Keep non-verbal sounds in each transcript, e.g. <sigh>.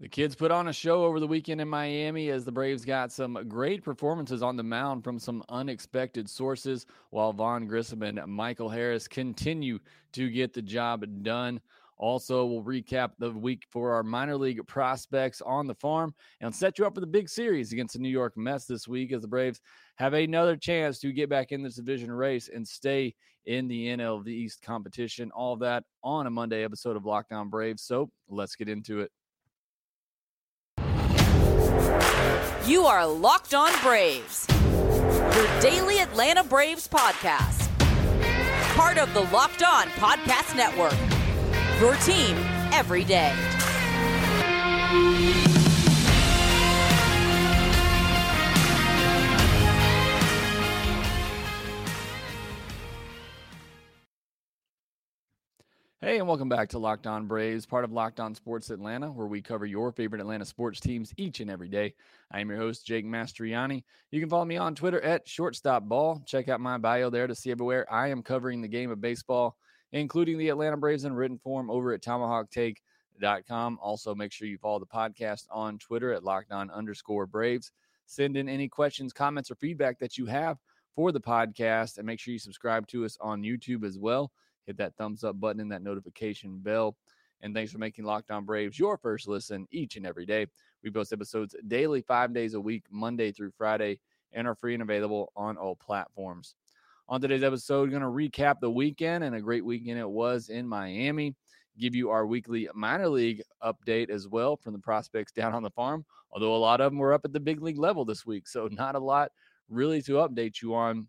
The kids put on a show over the weekend in Miami as the Braves got some great performances on the mound from some unexpected sources, while Vaughn Grissom and Michael Harris continue to get the job done. Also, we'll recap the week for our minor league prospects on the farm and set you up for the big series against the New York Mets this week as the Braves have another chance to get back in this division race and stay in the NL East competition. All that on a Monday episode of Locked On Braves. So let's get into it. You are Locked On Braves, your daily Atlanta Braves podcast. Part of the Locked On Podcast Network, your team every day. Hey, and welcome back to Locked On Braves, part of Locked On Sports Atlanta, where we cover your favorite Atlanta sports teams each and every day. I am your host, Jake Mastriani. You can follow me on Twitter at shortstopball. Check out my bio there to see everywhere I am covering the game of baseball, including the Atlanta Braves in written form over at tomahawktake.com. Also, make sure you follow the podcast on Twitter at Locked On underscore Braves. Send in any questions, comments, or feedback that you have for the podcast, and make sure you subscribe to us on YouTube as well hit that thumbs up button and that notification bell. And thanks for making Locked On Braves your first listen each and every day. We post episodes daily, five days a week, Monday through Friday, and are free and available on all platforms. On today's episode, going to recap the weekend and a great weekend it was in Miami. Give you our weekly minor league update as well from the prospects down on the farm, although a lot of them were up at the big league level this week. So, not a lot really to update you on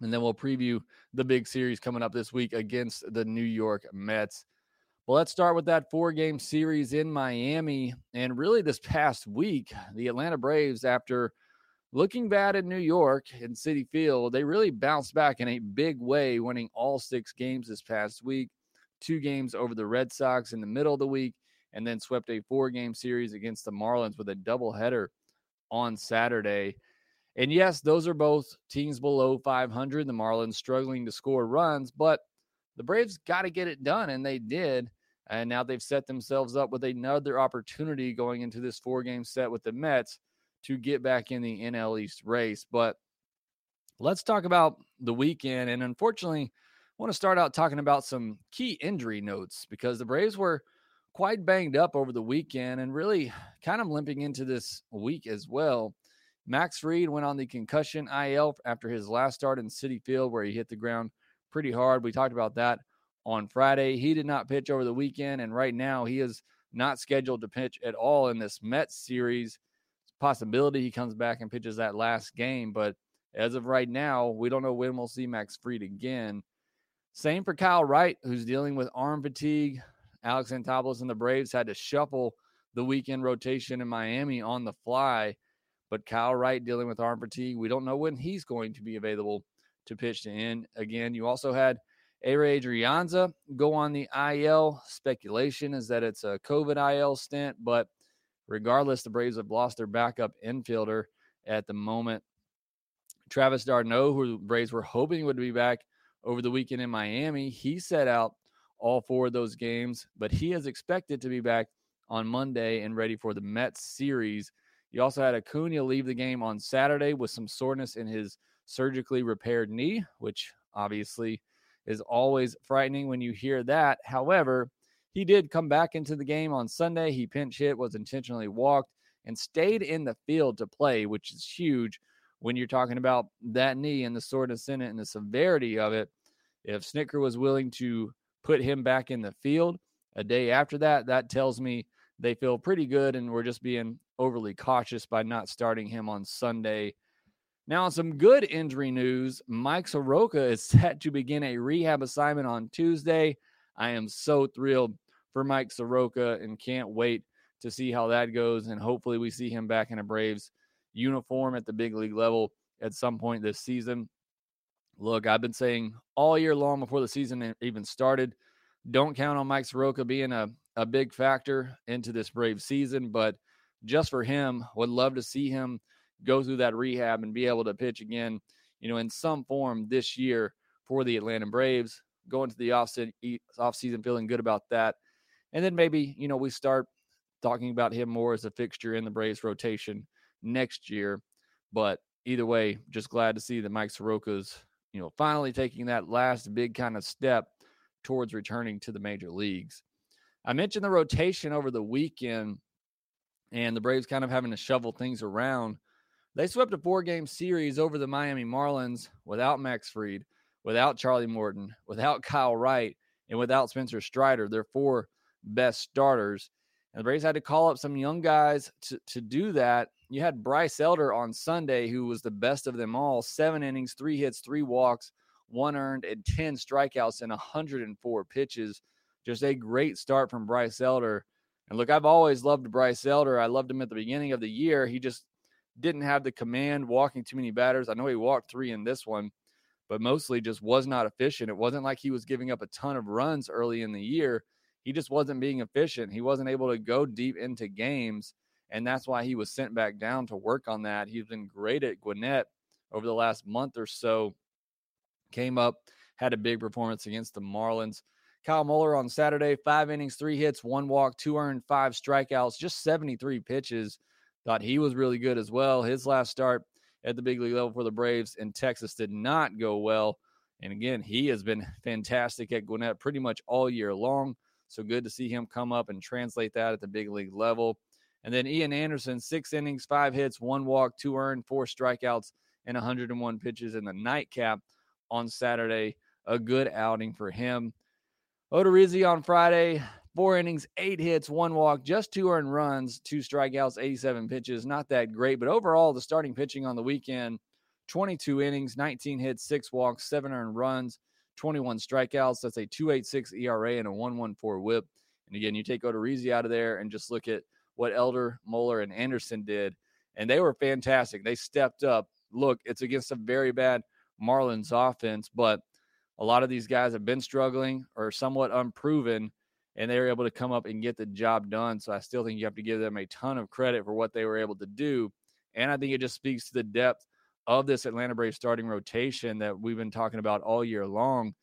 and then we'll preview the big series coming up this week against the New York Mets. Well, let's start with that four game series in Miami. And really, this past week, the Atlanta Braves, after looking bad in New York in Citi Field, they really bounced back in a big way, winning all six games this past week. Two games over the Red Sox in the middle of the week, and then swept a four game series against the Marlins with a doubleheader on Saturday. And yes, those are both teams below 500. The Marlins struggling to score runs, but the Braves got to get it done, and they did. And now they've set themselves up with another opportunity going into this four game set with the Mets to get back in the NL East race. But let's talk about the weekend. And unfortunately, I want to start out talking about some key injury notes because the Braves were quite banged up over the weekend and really kind of limping into this week as well. Max Fried went on the concussion IL after his last start in Citi Field, where he hit the ground pretty hard. We talked about that on Friday. He did not pitch over the weekend, and right now he is not scheduled to pitch at all in this Mets series. Possibility he comes back and pitches that last game, but as of right now, we don't know when we'll see Max Fried again. Same for Kyle Wright, who's dealing with arm fatigue. Alex Anthopoulos and the Braves had to shuffle the weekend rotation in Miami on the fly. But Kyle Wright dealing with arm fatigue. We don't know when he's going to be available to pitch to end. Again, you also had Ehire Adrianza go on the IL. Speculation is that it's a COVID IL stint, but regardless, the Braves have lost their backup infielder at the moment. Travis d'Arnaud, who the Braves were hoping would be back over the weekend in Miami, he set out all four of those games, but he is expected to be back on Monday and ready for the Mets series you also had Acuna leave the game on Saturday with some soreness in his surgically repaired knee, which obviously is always frightening when you hear that. However, he did come back into the game on Sunday. He pinch hit, was intentionally walked, and stayed in the field to play, which is huge when you're talking about that knee and the soreness in it and the severity of it. If Snitker was willing to put him back in the field a day after that, that tells me they feel pretty good and we're just being overly cautious by not starting him on Sunday. Now, some good injury news Mike Soroka is <laughs> set to begin a rehab assignment on Tuesday. I am so thrilled for Mike Soroka and can't wait to see how that goes. And hopefully, we see him back in a Braves uniform at the big league level at some point this season. Look, I've been saying all year long before the season even started, don't count on Mike Soroka being a, a big factor into this Brave season, but just for him. Would love to see him go through that rehab and be able to pitch again, you know, in some form this year for the Atlanta Braves. Going to the off season feeling good about that. And then maybe, you know, we start talking about him more as a fixture in the Braves rotation next year. But either way, just glad to see that Mike Soroka's, you know, finally taking that last big kind of step towards returning to the major leagues. I mentioned the rotation over the weekend and the Braves kind of having to shovel things around. They swept a four game series over the Miami Marlins without Max Fried, without Charlie Morton, without <laughs> Kyle Wright, and without Spencer Strider, their four best starters. And the Braves had to call up some young guys to, to do that. You had Bryce Elder on Sunday, who was the best of them all seven innings, three hits, three walks, one earned, and 10 strikeouts in 104 pitches. Just a great start from Bryce Elder. And look, I've always loved Bryce Elder. I loved him at the beginning of the year. He just didn't have the command, walking too many batters. I know he walked three in this one, but mostly just was not efficient. It wasn't like he was giving up a ton of runs early in the year. He just wasn't being efficient. He wasn't able to go deep into games. And that's why he was sent back down to work on that. He's been great at Gwinnett over the last month or so. Came up, had a big performance against the Marlins. Kyle Muller on Saturday, five innings, three hits, one walk, two earned, five strikeouts, just 73 pitches. Thought he was really good as well. His last start at the big league level for the Braves in Texas did not go well. And again, he has been <laughs> fantastic at Gwinnett pretty much all year long. So good to see him come up and translate that at the big league level. And then Ian Anderson, six innings, five hits, one walk, two earned, four strikeouts, and 101 pitches in the nightcap on Saturday. A good outing for him. Odorizzi on Friday, four innings, eight hits, one walk, just two earned runs, two strikeouts, 87 pitches. Not that great, but overall, the starting pitching on the weekend 22 innings, 19 hits, six walks, seven earned runs, 21 strikeouts. That's a 286 ERA and a 114 whip. And again, you take Odorizzi out of there and just look at what Elder, Muller, and Anderson did. And they were fantastic. They stepped up. Look, it's against a very bad Marlins offense, but a lot of these guys have been struggling or somewhat unproven, and they were able to come up and get the job done. So I still think you have to give them a ton of credit for what they were able to do. And I think it just speaks to the depth of this Atlanta Braves starting rotation that we've been talking about all year long.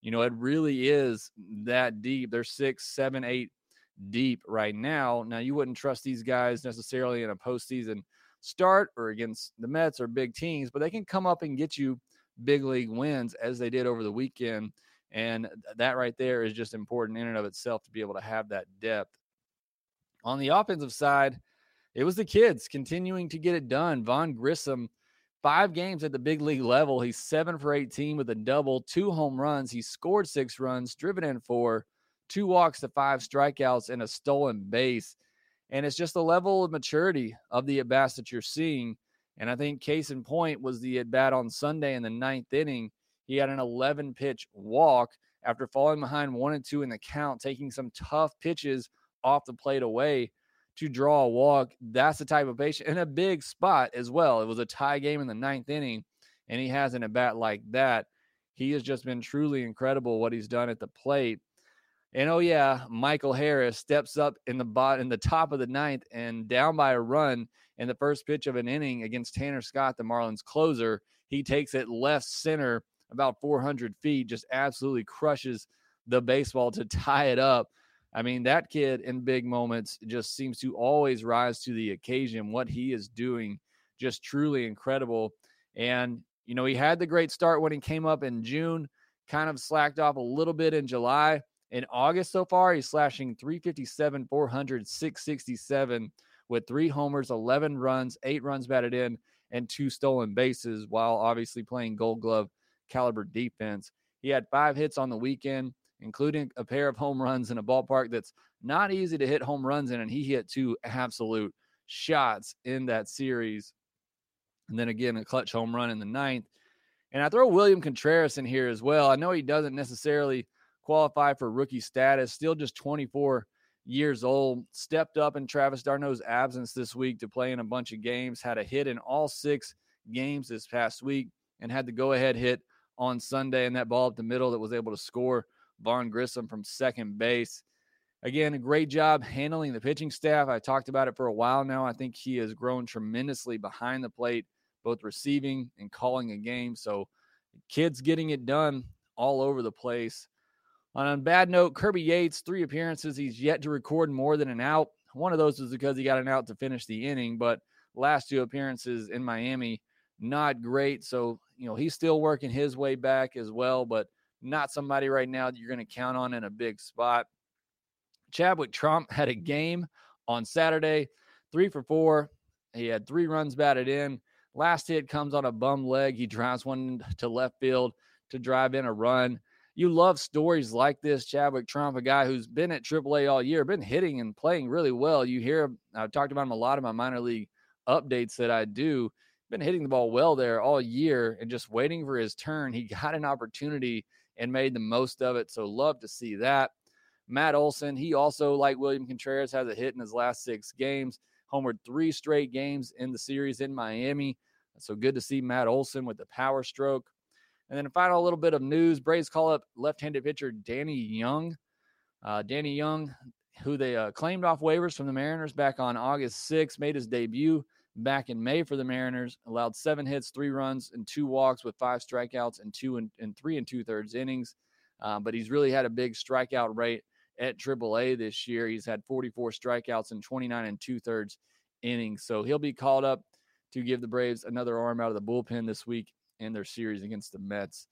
You know, it really is that deep. They're six, seven, eight deep right now. Now, you wouldn't trust these guys necessarily in a postseason start or against the Mets or big teams, but they can come up and get you big league wins as they did over the weekend. And that right there is just important in and of itself to be able to have that depth. On the offensive side, it was the kids continuing to get it done. Vaughn Grissom, five games at the big league level. He's seven for 18 with a double, two home runs. He scored six runs, driven in four, two walks to five strikeouts, and a stolen base. And it's just the level of maturity of the at bats that you're seeing. And I think case in point was the at bat on Sunday in the ninth inning. He had an 11 pitch walk after falling behind one and two in the count, taking some tough pitches off the plate away to draw a walk. That's the type of patient in a big spot as well. It was a tie game in the ninth inning, and he has an at bat like that. He has just been truly incredible what he's done at the plate. And oh yeah, Michael Harris steps up in the bot in the top of the ninth and down by a run in the first pitch of an inning against Tanner Scott, the Marlins closer. He takes it left center about 400 feet, just absolutely crushes the baseball to tie it up. I mean, that kid in big moments just seems to always rise to the occasion. What he is doing, just truly incredible. And, you know, he had the great start when he came up in June, kind of slacked off a little bit in July in August so far, he's slashing 357, 400, 667 with three homers, 11 runs, eight runs batted in, and two stolen bases while obviously playing gold glove caliber defense. He had five hits on the weekend, including a pair of home runs in a ballpark that's not easy to hit home runs in. And he hit two absolute shots in that series. And then again, a clutch home run in the ninth. And I throw William Contreras in here as well. I know he doesn't necessarily qualify for rookie status, still just 24 years old. Stepped up in Travis d'Arnaud's absence this week to play in a bunch of games, had a hit in all six games this past week, and had the go ahead hit on Sunday and that ball up the middle that was able to score Vaughn Grissom from second base. Again, a great job handling the pitching staff. I talked about it for a while now. I think he has grown tremendously behind the plate, both receiving and calling a game. So, kids getting it done all over the place. On a bad note, Kirby Yates, three appearances. He's yet to record more than an out. One of those was because he got an out to finish the inning, but last two appearances in Miami, not great. So, you know, he's still working his way back as well, but not somebody right now that you're going to count on in a big spot. Chadwick Tromp had a game on Saturday, three for four. He had three runs batted in. Last hit comes on a bum leg. He drives one to left field to drive in a run. You love stories like this. Chadwick Tromp, a guy who's been at AAA all year, been hitting and playing really well. You hear, I've talked about him a lot in my minor league updates that I do. Been hitting the ball well there all year and just waiting for his turn. He <laughs> got an opportunity and made the most of it. So love to see that. Matt Olson, he also, like William Contreras, has a hit in his last six games, homered three straight games in the series in Miami. So good to see Matt Olson with the power stroke. And then a final little bit of news Braves call up left handed pitcher Danny Young. Uh, Danny Young, who they uh, claimed off waivers from the Mariners back on August 6th, made his debut back in May for the Mariners, allowed seven hits, three runs, and two walks with five strikeouts and two and, and three and two thirds innings. Uh, but he's really had a big strikeout rate at AAA this year. He's had 44 strikeouts and 29 and two thirds innings. So he'll be called up to give the Braves another arm out of the bullpen this week in their series against the Mets.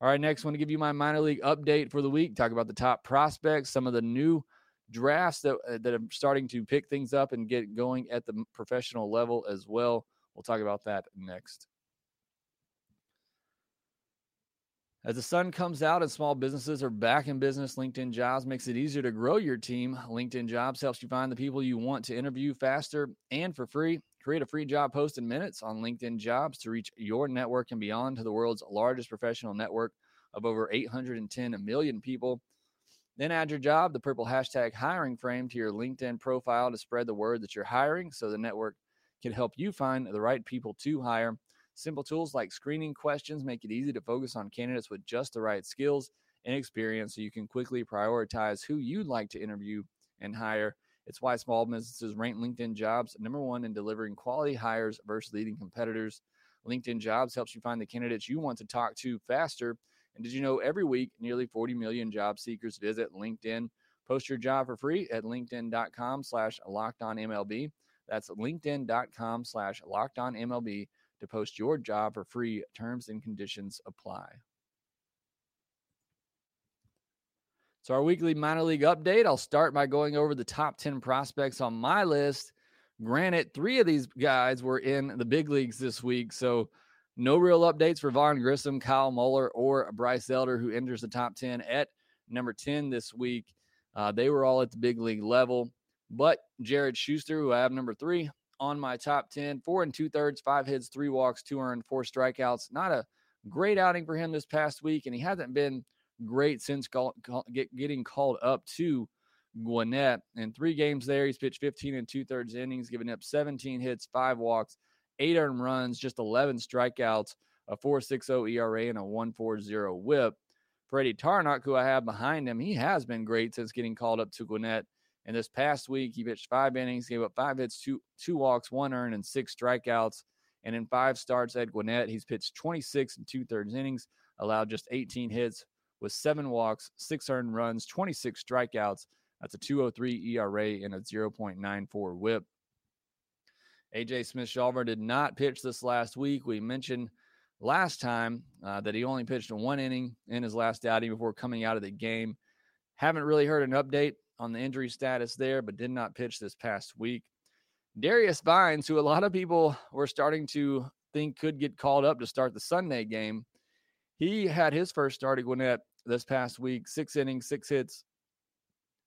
All right, next, want to give you my minor league update for the week. Talk about the top prospects, some of the new drafts that uh, that are starting to pick things up and get going at the professional level as well. We'll talk about that next. As the sun comes out and small businesses are back in business, LinkedIn Jobs makes it easier to grow your team. LinkedIn Jobs helps you find the people you want to interview faster and for free. Create a free job post in minutes on LinkedIn Jobs to reach your network and beyond to the world's largest professional network of over 810 million people. Then add your job, the purple hashtag hiring frame, to your LinkedIn profile to spread the word that you're hiring so the network can help you find the right people to hire. Simple tools like screening questions make it easy to focus on candidates with just the right skills and experience so you can quickly prioritize who you'd like to interview and hire. It's why small businesses rank LinkedIn jobs number one in delivering quality hires versus leading competitors. LinkedIn jobs helps you find the candidates you want to talk to faster. And did you know every week nearly 40 million job seekers visit LinkedIn? Post your job for free at LinkedIn.com slash locked on MLB. That's LinkedIn.com slash locked on MLB to post your job for free. Terms and conditions apply. So, our weekly minor league update, I'll start by going over the top 10 prospects on my list. Granted, three of these guys were in the big leagues this week. So, no real updates for Vaughn Grissom, Kyle Muller, or Bryce Elder, who enters the top 10 at number 10 this week. Uh, they were all at the big league level. But Jared Schuster, who I have number three, on my top 10. Four and two thirds, five hits, three walks, two earned, four strikeouts. Not a great outing for him this past week, and he hasn't been great since call, call, get, getting called up to Gwinnett. In three games there, he's pitched 15 and two thirds innings, giving up 17 hits, five walks, eight earned runs, just 11 strikeouts, a 4.60 ERA, and a 1.40 WHIP. Freddy Tarnok, who I have behind him, he has been great since getting called up to Gwinnett. And this past week, he pitched five innings, gave up five hits, two two walks, one earned, and six strikeouts. And in five starts at Gwinnett, he's pitched 26 and two thirds innings, allowed just 18 hits with seven walks, six earned runs, 26 strikeouts. That's a 203 ERA and a 0.94 whip. AJ Smith Shawver did not pitch this last week. We mentioned last time uh, that he only pitched one inning in his last outing before coming out of the game. Haven't really heard an update on the injury status there, but did not pitch this past week. Darius Vines, who a lot of people were starting to think could get called up to start the Sunday game, he had his first start at Gwinnett this past week. Six innings, six hits,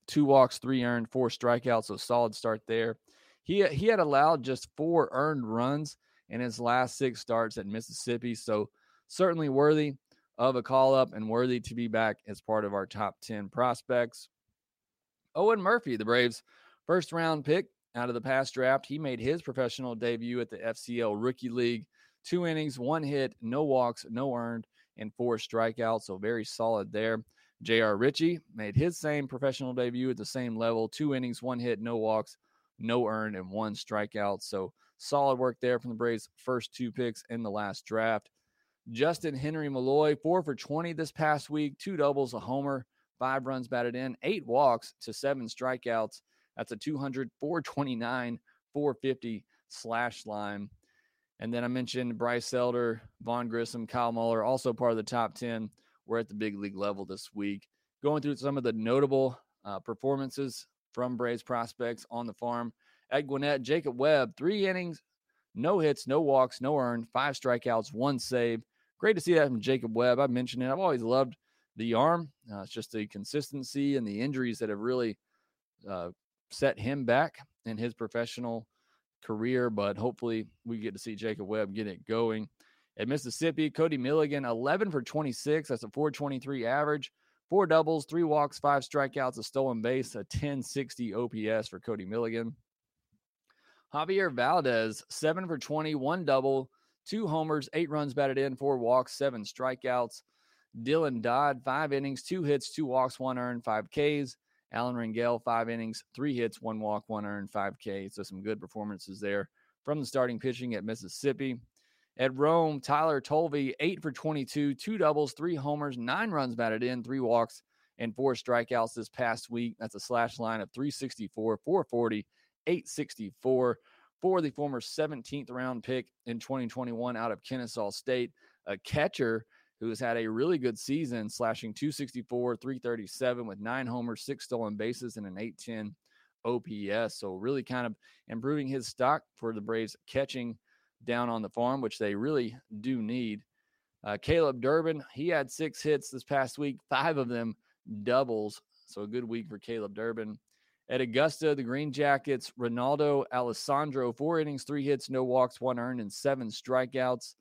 two walks, three earned, four strikeouts. So solid start there. He he had allowed just four earned runs in his last six starts at Mississippi. So certainly worthy of a call up and worthy to be back as part of our top 10 prospects. Owen Murphy, the Braves' first round pick out of the past draft. He made his professional debut at the FCL Rookie League. Two innings, one hit, no walks, no earned, and four strikeouts. So very solid there. J.R. Ritchie made his same professional debut at the same level. Two innings, one hit, no walks, no earned, and one strikeout. So solid work there from the Braves' first two picks in the last draft. Justyn-Henry Malloy, four for 20 this past week, two doubles, a homer, five runs batted in, eight walks to seven strikeouts. That's a 200, 429, 450 slash line. And then I mentioned Bryce Elder, Vaughn Grissom, Kyle Muller, also part of the top 10. We're at the big league level this week. Going through some of the notable uh, performances from Braves prospects on the farm. At Gwinnett, Jacob Webb, three innings, no hits, no walks, no earned, five strikeouts, one save. Great to see that from Jacob Webb. I mentioned it. I've always loved the arm. Uh, it's just the consistency and the injuries that have really uh, set him back in his professional career. But hopefully, we get to see Jacob Webb get it going. At Mississippi, Cody Milligan, 11 for 26. That's a 423 average. Four doubles, three walks, five strikeouts, a stolen base, a 1060 OPS for Cody Milligan. Javier Valdez, seven for 20, one double, two homers, eight runs batted in, four walks, seven strikeouts. Dylan Dodd, five innings, two hits, two walks, one earned, five Ks. Alan Rangel, five innings, three hits, one walk, one earned, five K. So some good performances there from the starting pitching at Mississippi. At Rome, Tyler Tolve, eight for 22, two doubles, three homers, nine runs batted in, three walks, and four strikeouts this past week. That's a slash line of 364, 440, 864 for the former 17th round pick in 2021 out of Kennesaw State, a catcher who has had a really good season, slashing 264, 337 with nine homers, six stolen bases, and an 810 OPS. So, really kind of improving his stock for the Braves catching down on the farm, which they really do need. Uh, Caleb Durbin, he had six hits this past week, five of them doubles. So, a good week for Caleb Durbin. At Augusta, the Green Jackets, Ronaldo Alessandro, four innings, three hits, no walks, one earned, and seven strikeouts.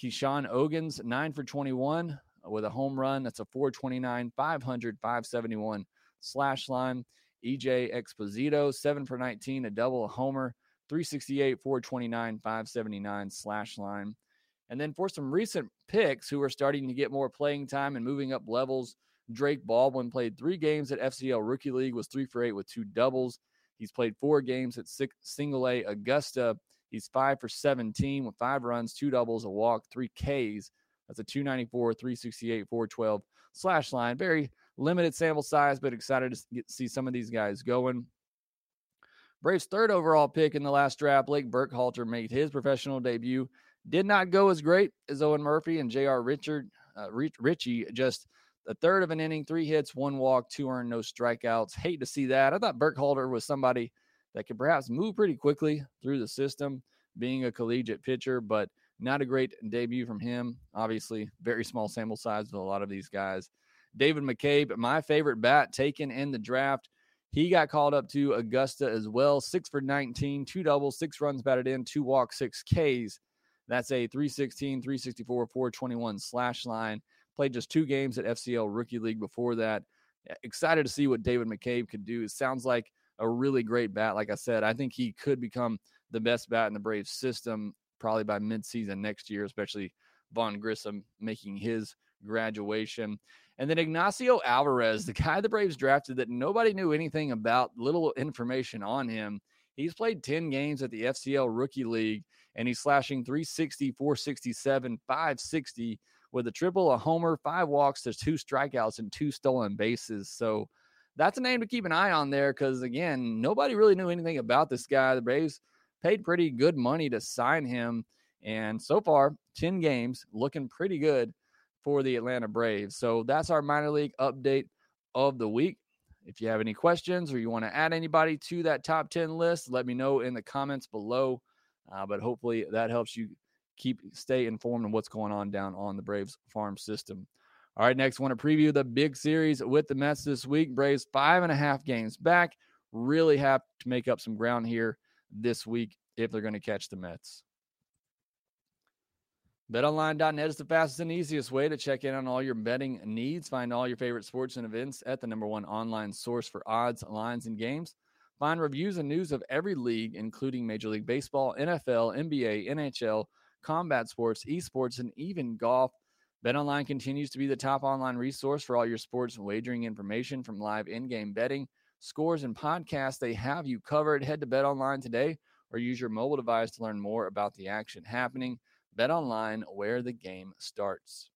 Keshawn Ogans, nine for 21 with a home run. That's a 429, 500, 571 slash line. EJ Exposito, seven for 19, a double, a homer, 368, 429, 579 slash line. And then for some recent picks who are starting to get more playing time and moving up levels, Drake Baldwin played three games at FCL Rookie League, was three for eight with two doubles. He's played four games at six, single A Augusta. He's five for 17 with five runs, two doubles, a walk, three Ks. That's a 294, 368, 412 slash line. Very limited sample size, but excited to get, see some of these guys going. Braves' third overall pick in the last draft, Blake Burkhalter, made his professional debut. Did not go as great as Owen Murphy and J.R. Richard uh, Ritchie. Just a third of an inning, three hits, one walk, two earned, no strikeouts. Hate to see that. I thought Burkhalter was somebody that could perhaps move pretty quickly through the system, being a collegiate pitcher, but not a great debut from him. Obviously, very small sample size with a lot of these guys. David McCabe, my favorite bat taken in the draft. He got called up to Augusta as well. Six for 19, two doubles, six runs batted in, two walks, six Ks. That's a 316, 364, 421 slash line. Played just two games at FCL Rookie League before that. Excited to see what David McCabe could do. It sounds like a really great bat. Like I said, I think he could become the best bat in the Braves system probably by midseason next year, especially Vaughn Grissom making his graduation. And then Ignacio Alvarez, the guy the Braves drafted that nobody knew anything about, little information on him. He's played 10 games at the FCL Rookie League and he's slashing 360, 467, 560 with a triple, a homer, five walks, there's two strikeouts, and two stolen bases. So that's a name to keep an eye on there because, again, nobody really knew anything about this guy. The Braves paid pretty good money to sign him. And so far, 10 games looking pretty good for the Atlanta Braves. So that's our minor league update of the week. If you have any questions or you want to add anybody to that top 10 list, let me know in the comments below. Uh, but hopefully that helps you keep stay informed on what's going on down on the Braves farm system. All right, next, want to preview the big series with the Mets this week. Braves five and a half games back. Really have to make up some ground here this week if they're going to catch the Mets. BetOnline.net is the fastest and easiest way to check in on all your betting needs. Find all your favorite sports and events at the number one online source for odds, lines, and games. Find reviews and news of every league, including Major League Baseball, NFL, NBA, NHL, combat sports, esports, and even golf. BetOnline continues to be the top online resource for all your sports wagering information from live in-game betting, scores, and podcasts. They have you covered. Head to BetOnline today or use your mobile device to learn more about the action happening. BetOnline, where the game starts.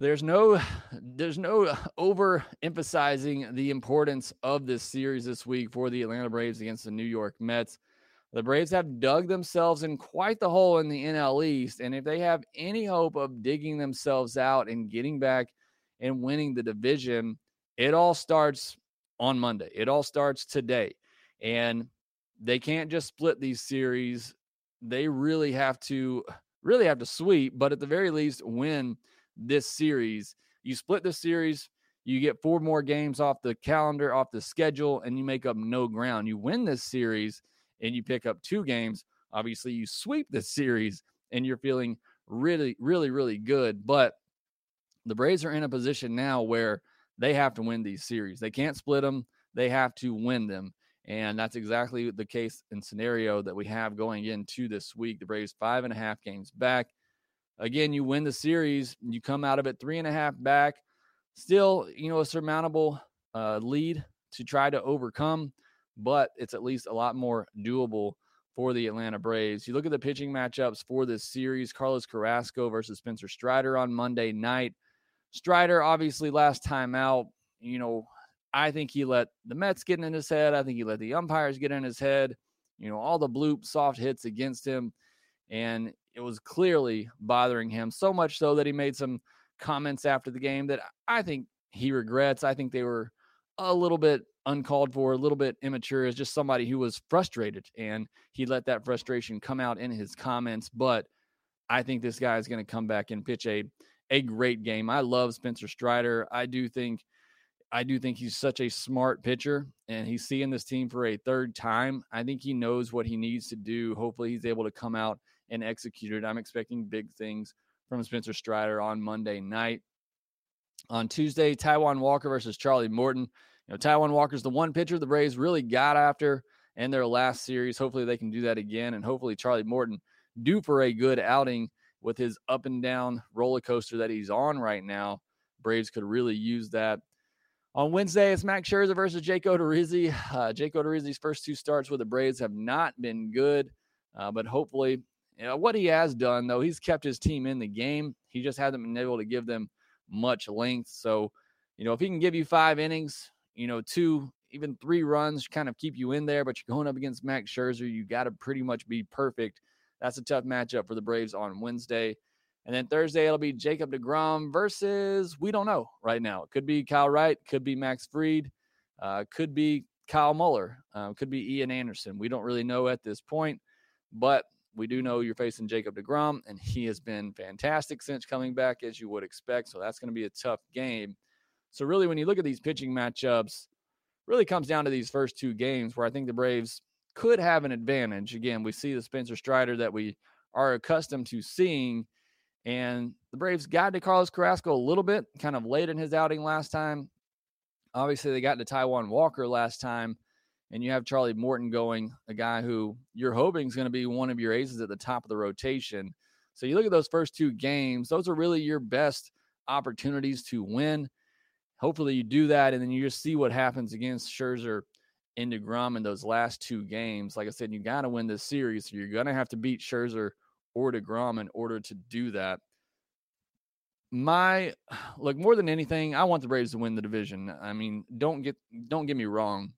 there's no there's no overemphasizing the importance of this series this week for the Atlanta Braves against the New York Mets. The Braves have dug themselves in quite the hole in the NL East, and if they have any hope of digging themselves out and getting back and winning the division, it all starts on Monday. It all starts today. And they can't just split these series. They really have to really have to sweep, but at the very least win this series. You split the series, you get four more games off the calendar, off the schedule, and you make up no ground. You win this series and you pick up two games. Obviously, you sweep the series and you're feeling really, really, really good. But the Braves are in a position now where they have to win these series. They can't split them, they have to win them. And that's exactly the case and scenario that we have going into this week. The Braves five and a half games back. Again, you win the series, you come out of it three and a half back. Still, you know, a surmountable uh, lead to try to overcome, but it's at least a lot more doable for the Atlanta Braves. You look at the pitching matchups for this series Carlos Carrasco versus Spencer Strider on Monday night. Strider, obviously, last time out, you know, I think he let the Mets get in his head. I think he let the umpires get in his head. You know, all the bloop soft hits against him. And it was clearly bothering him so much so that he made some comments after the game that I think he regrets. I think they were a little bit uncalled for, a little bit immature as just somebody who was frustrated. And he let that frustration come out in his comments. But I think this guy is going to come back and pitch a a great game. I love Spencer Strider. I do think I do think he's such a smart pitcher and he's seeing this team for a third time. I think he knows what he needs to do. Hopefully he's able to come out and execute it. I'm expecting big things from Spencer Strider on Monday night. On Tuesday, Taijuan Walker versus Charlie Morton. You know, Taijuan Walker's the one pitcher the Braves really got after in their last series. Hopefully they can do that again. And hopefully Charlie Morton due for a good outing with his up and down roller coaster that he's on right now. Braves could really use that. On Wednesday, it's Max Scherzer versus Jake Odorizzi. <sighs> Uh, Jake Odorizzi's first two starts with the Braves have not been good, uh, but hopefully, you know, what he has done, though, he's kept his team in the game. He just hasn't been able to give them much length. So, you know, if he can give you five innings, you know, two, even three runs, kind of keep you in there, but you're going up against Max Scherzer, you got to pretty much be perfect that's a tough matchup for the Braves on Wednesday. And then Thursday, it'll be Jacob DeGrom versus, we don't know right now. It could be Kyle Wright, could be Max Fried, uh, could be Kyle Muller, uh, could be Ian Anderson. We don't really know at this point, but we do know you're facing Jacob DeGrom, and he has been fantastic since coming back, as you would expect. So that's going to be a tough game. So, really, when you look at these pitching matchups, really comes down to these first two games where I think the Braves could have an advantage. Again, we see the Spencer Strider that we are accustomed to seeing. And the Braves got to Carlos Carrasco a little bit, kind of late in his outing last time. Obviously, they got to Taijuan Walker last time. And you have Charlie Morton going, a guy who you're hoping is going to be one of your aces at the top of the rotation. So you look at those first two games, those are really your best opportunities to win. Hopefully, you do that, and then you just see what happens against Scherzer in DeGrom in those last two games. Like I said, you got to win this series. So you're going to have to beat Scherzer or DeGrom in order to do that. My <sighs> look more than anything, I want the Braves to win the division. I mean, don't get don't get me wrong.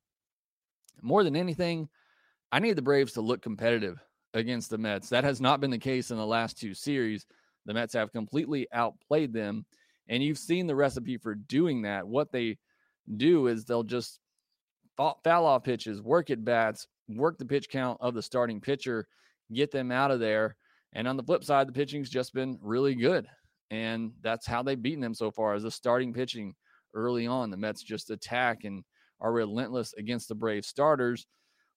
More than anything, I need the Braves to look competitive against the Mets. That has not been the case in the last two series. The Mets have completely outplayed them, and you've seen the recipe for doing that. What they do is they'll just foul off pitches, work at bats, work the pitch count of the starting pitcher, get them out of there. And on the flip side, the pitching's just been really good. And that's how they've beaten them so far as the starting pitching early on. The Mets just attack and are relentless against the Braves starters,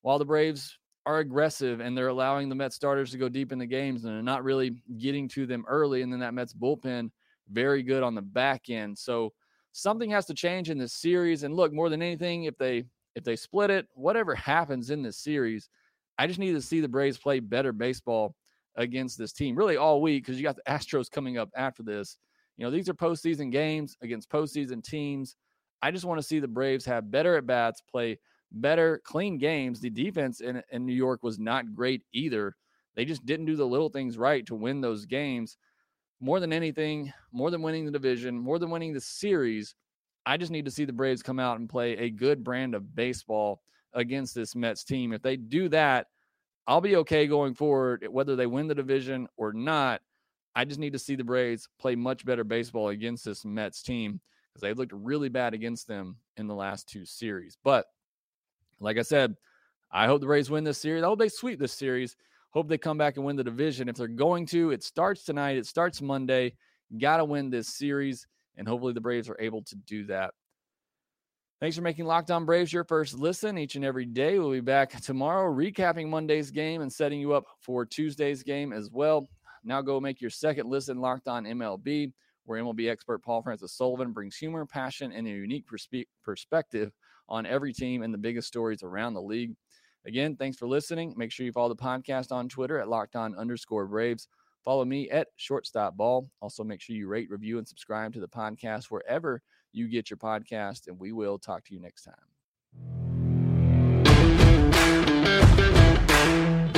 while the Braves are aggressive and they're allowing the Mets starters to go deep in the games and they're not really getting to them early. And then that Mets bullpen, very good on the back end. So something has to change in this series. And look, more than anything, if they if they split it, whatever happens in this series, I just need to see the Braves play better baseball against this team really all week because you got the Astros coming up after this. You know, these are postseason games against postseason teams. I just want to see the Braves have better at bats, play better, clean games. The defense in, in New York was not great either. They just didn't do the little things right to win those games. more than anything, more than winning the division, more than winning the series, I just need to see the Braves come out and play a good brand of baseball against this Mets team. If they do that, I'll be okay going forward, eh, whether they win the division or not. I just need to see the Braves play much better baseball against this Mets team because they looked really bad against them in the last two series. But like I said, I hope the Braves win this series. I hope they sweep this series. Hope they come back and win the division. If they're going to, it starts tonight. It starts Monday. Got to win this series, and hopefully the Braves are able to do that. Thanks for making Locked On Braves your first listen each and every day. We'll be back tomorrow recapping Monday's game and setting you up for Tuesday's game as well. Now go make your second listen Locked On MLB, where MLB expert Paul Francis Sullivan brings humor, passion, and a unique perspe- perspective on every team and the biggest stories around the league. Again, thanks for listening. Make sure you follow the podcast on Twitter at locked on underscore Braves. Follow me at shortstop ball. Also, make sure you rate, review, and subscribe to the podcast wherever you get your podcast, and we will talk to you next time.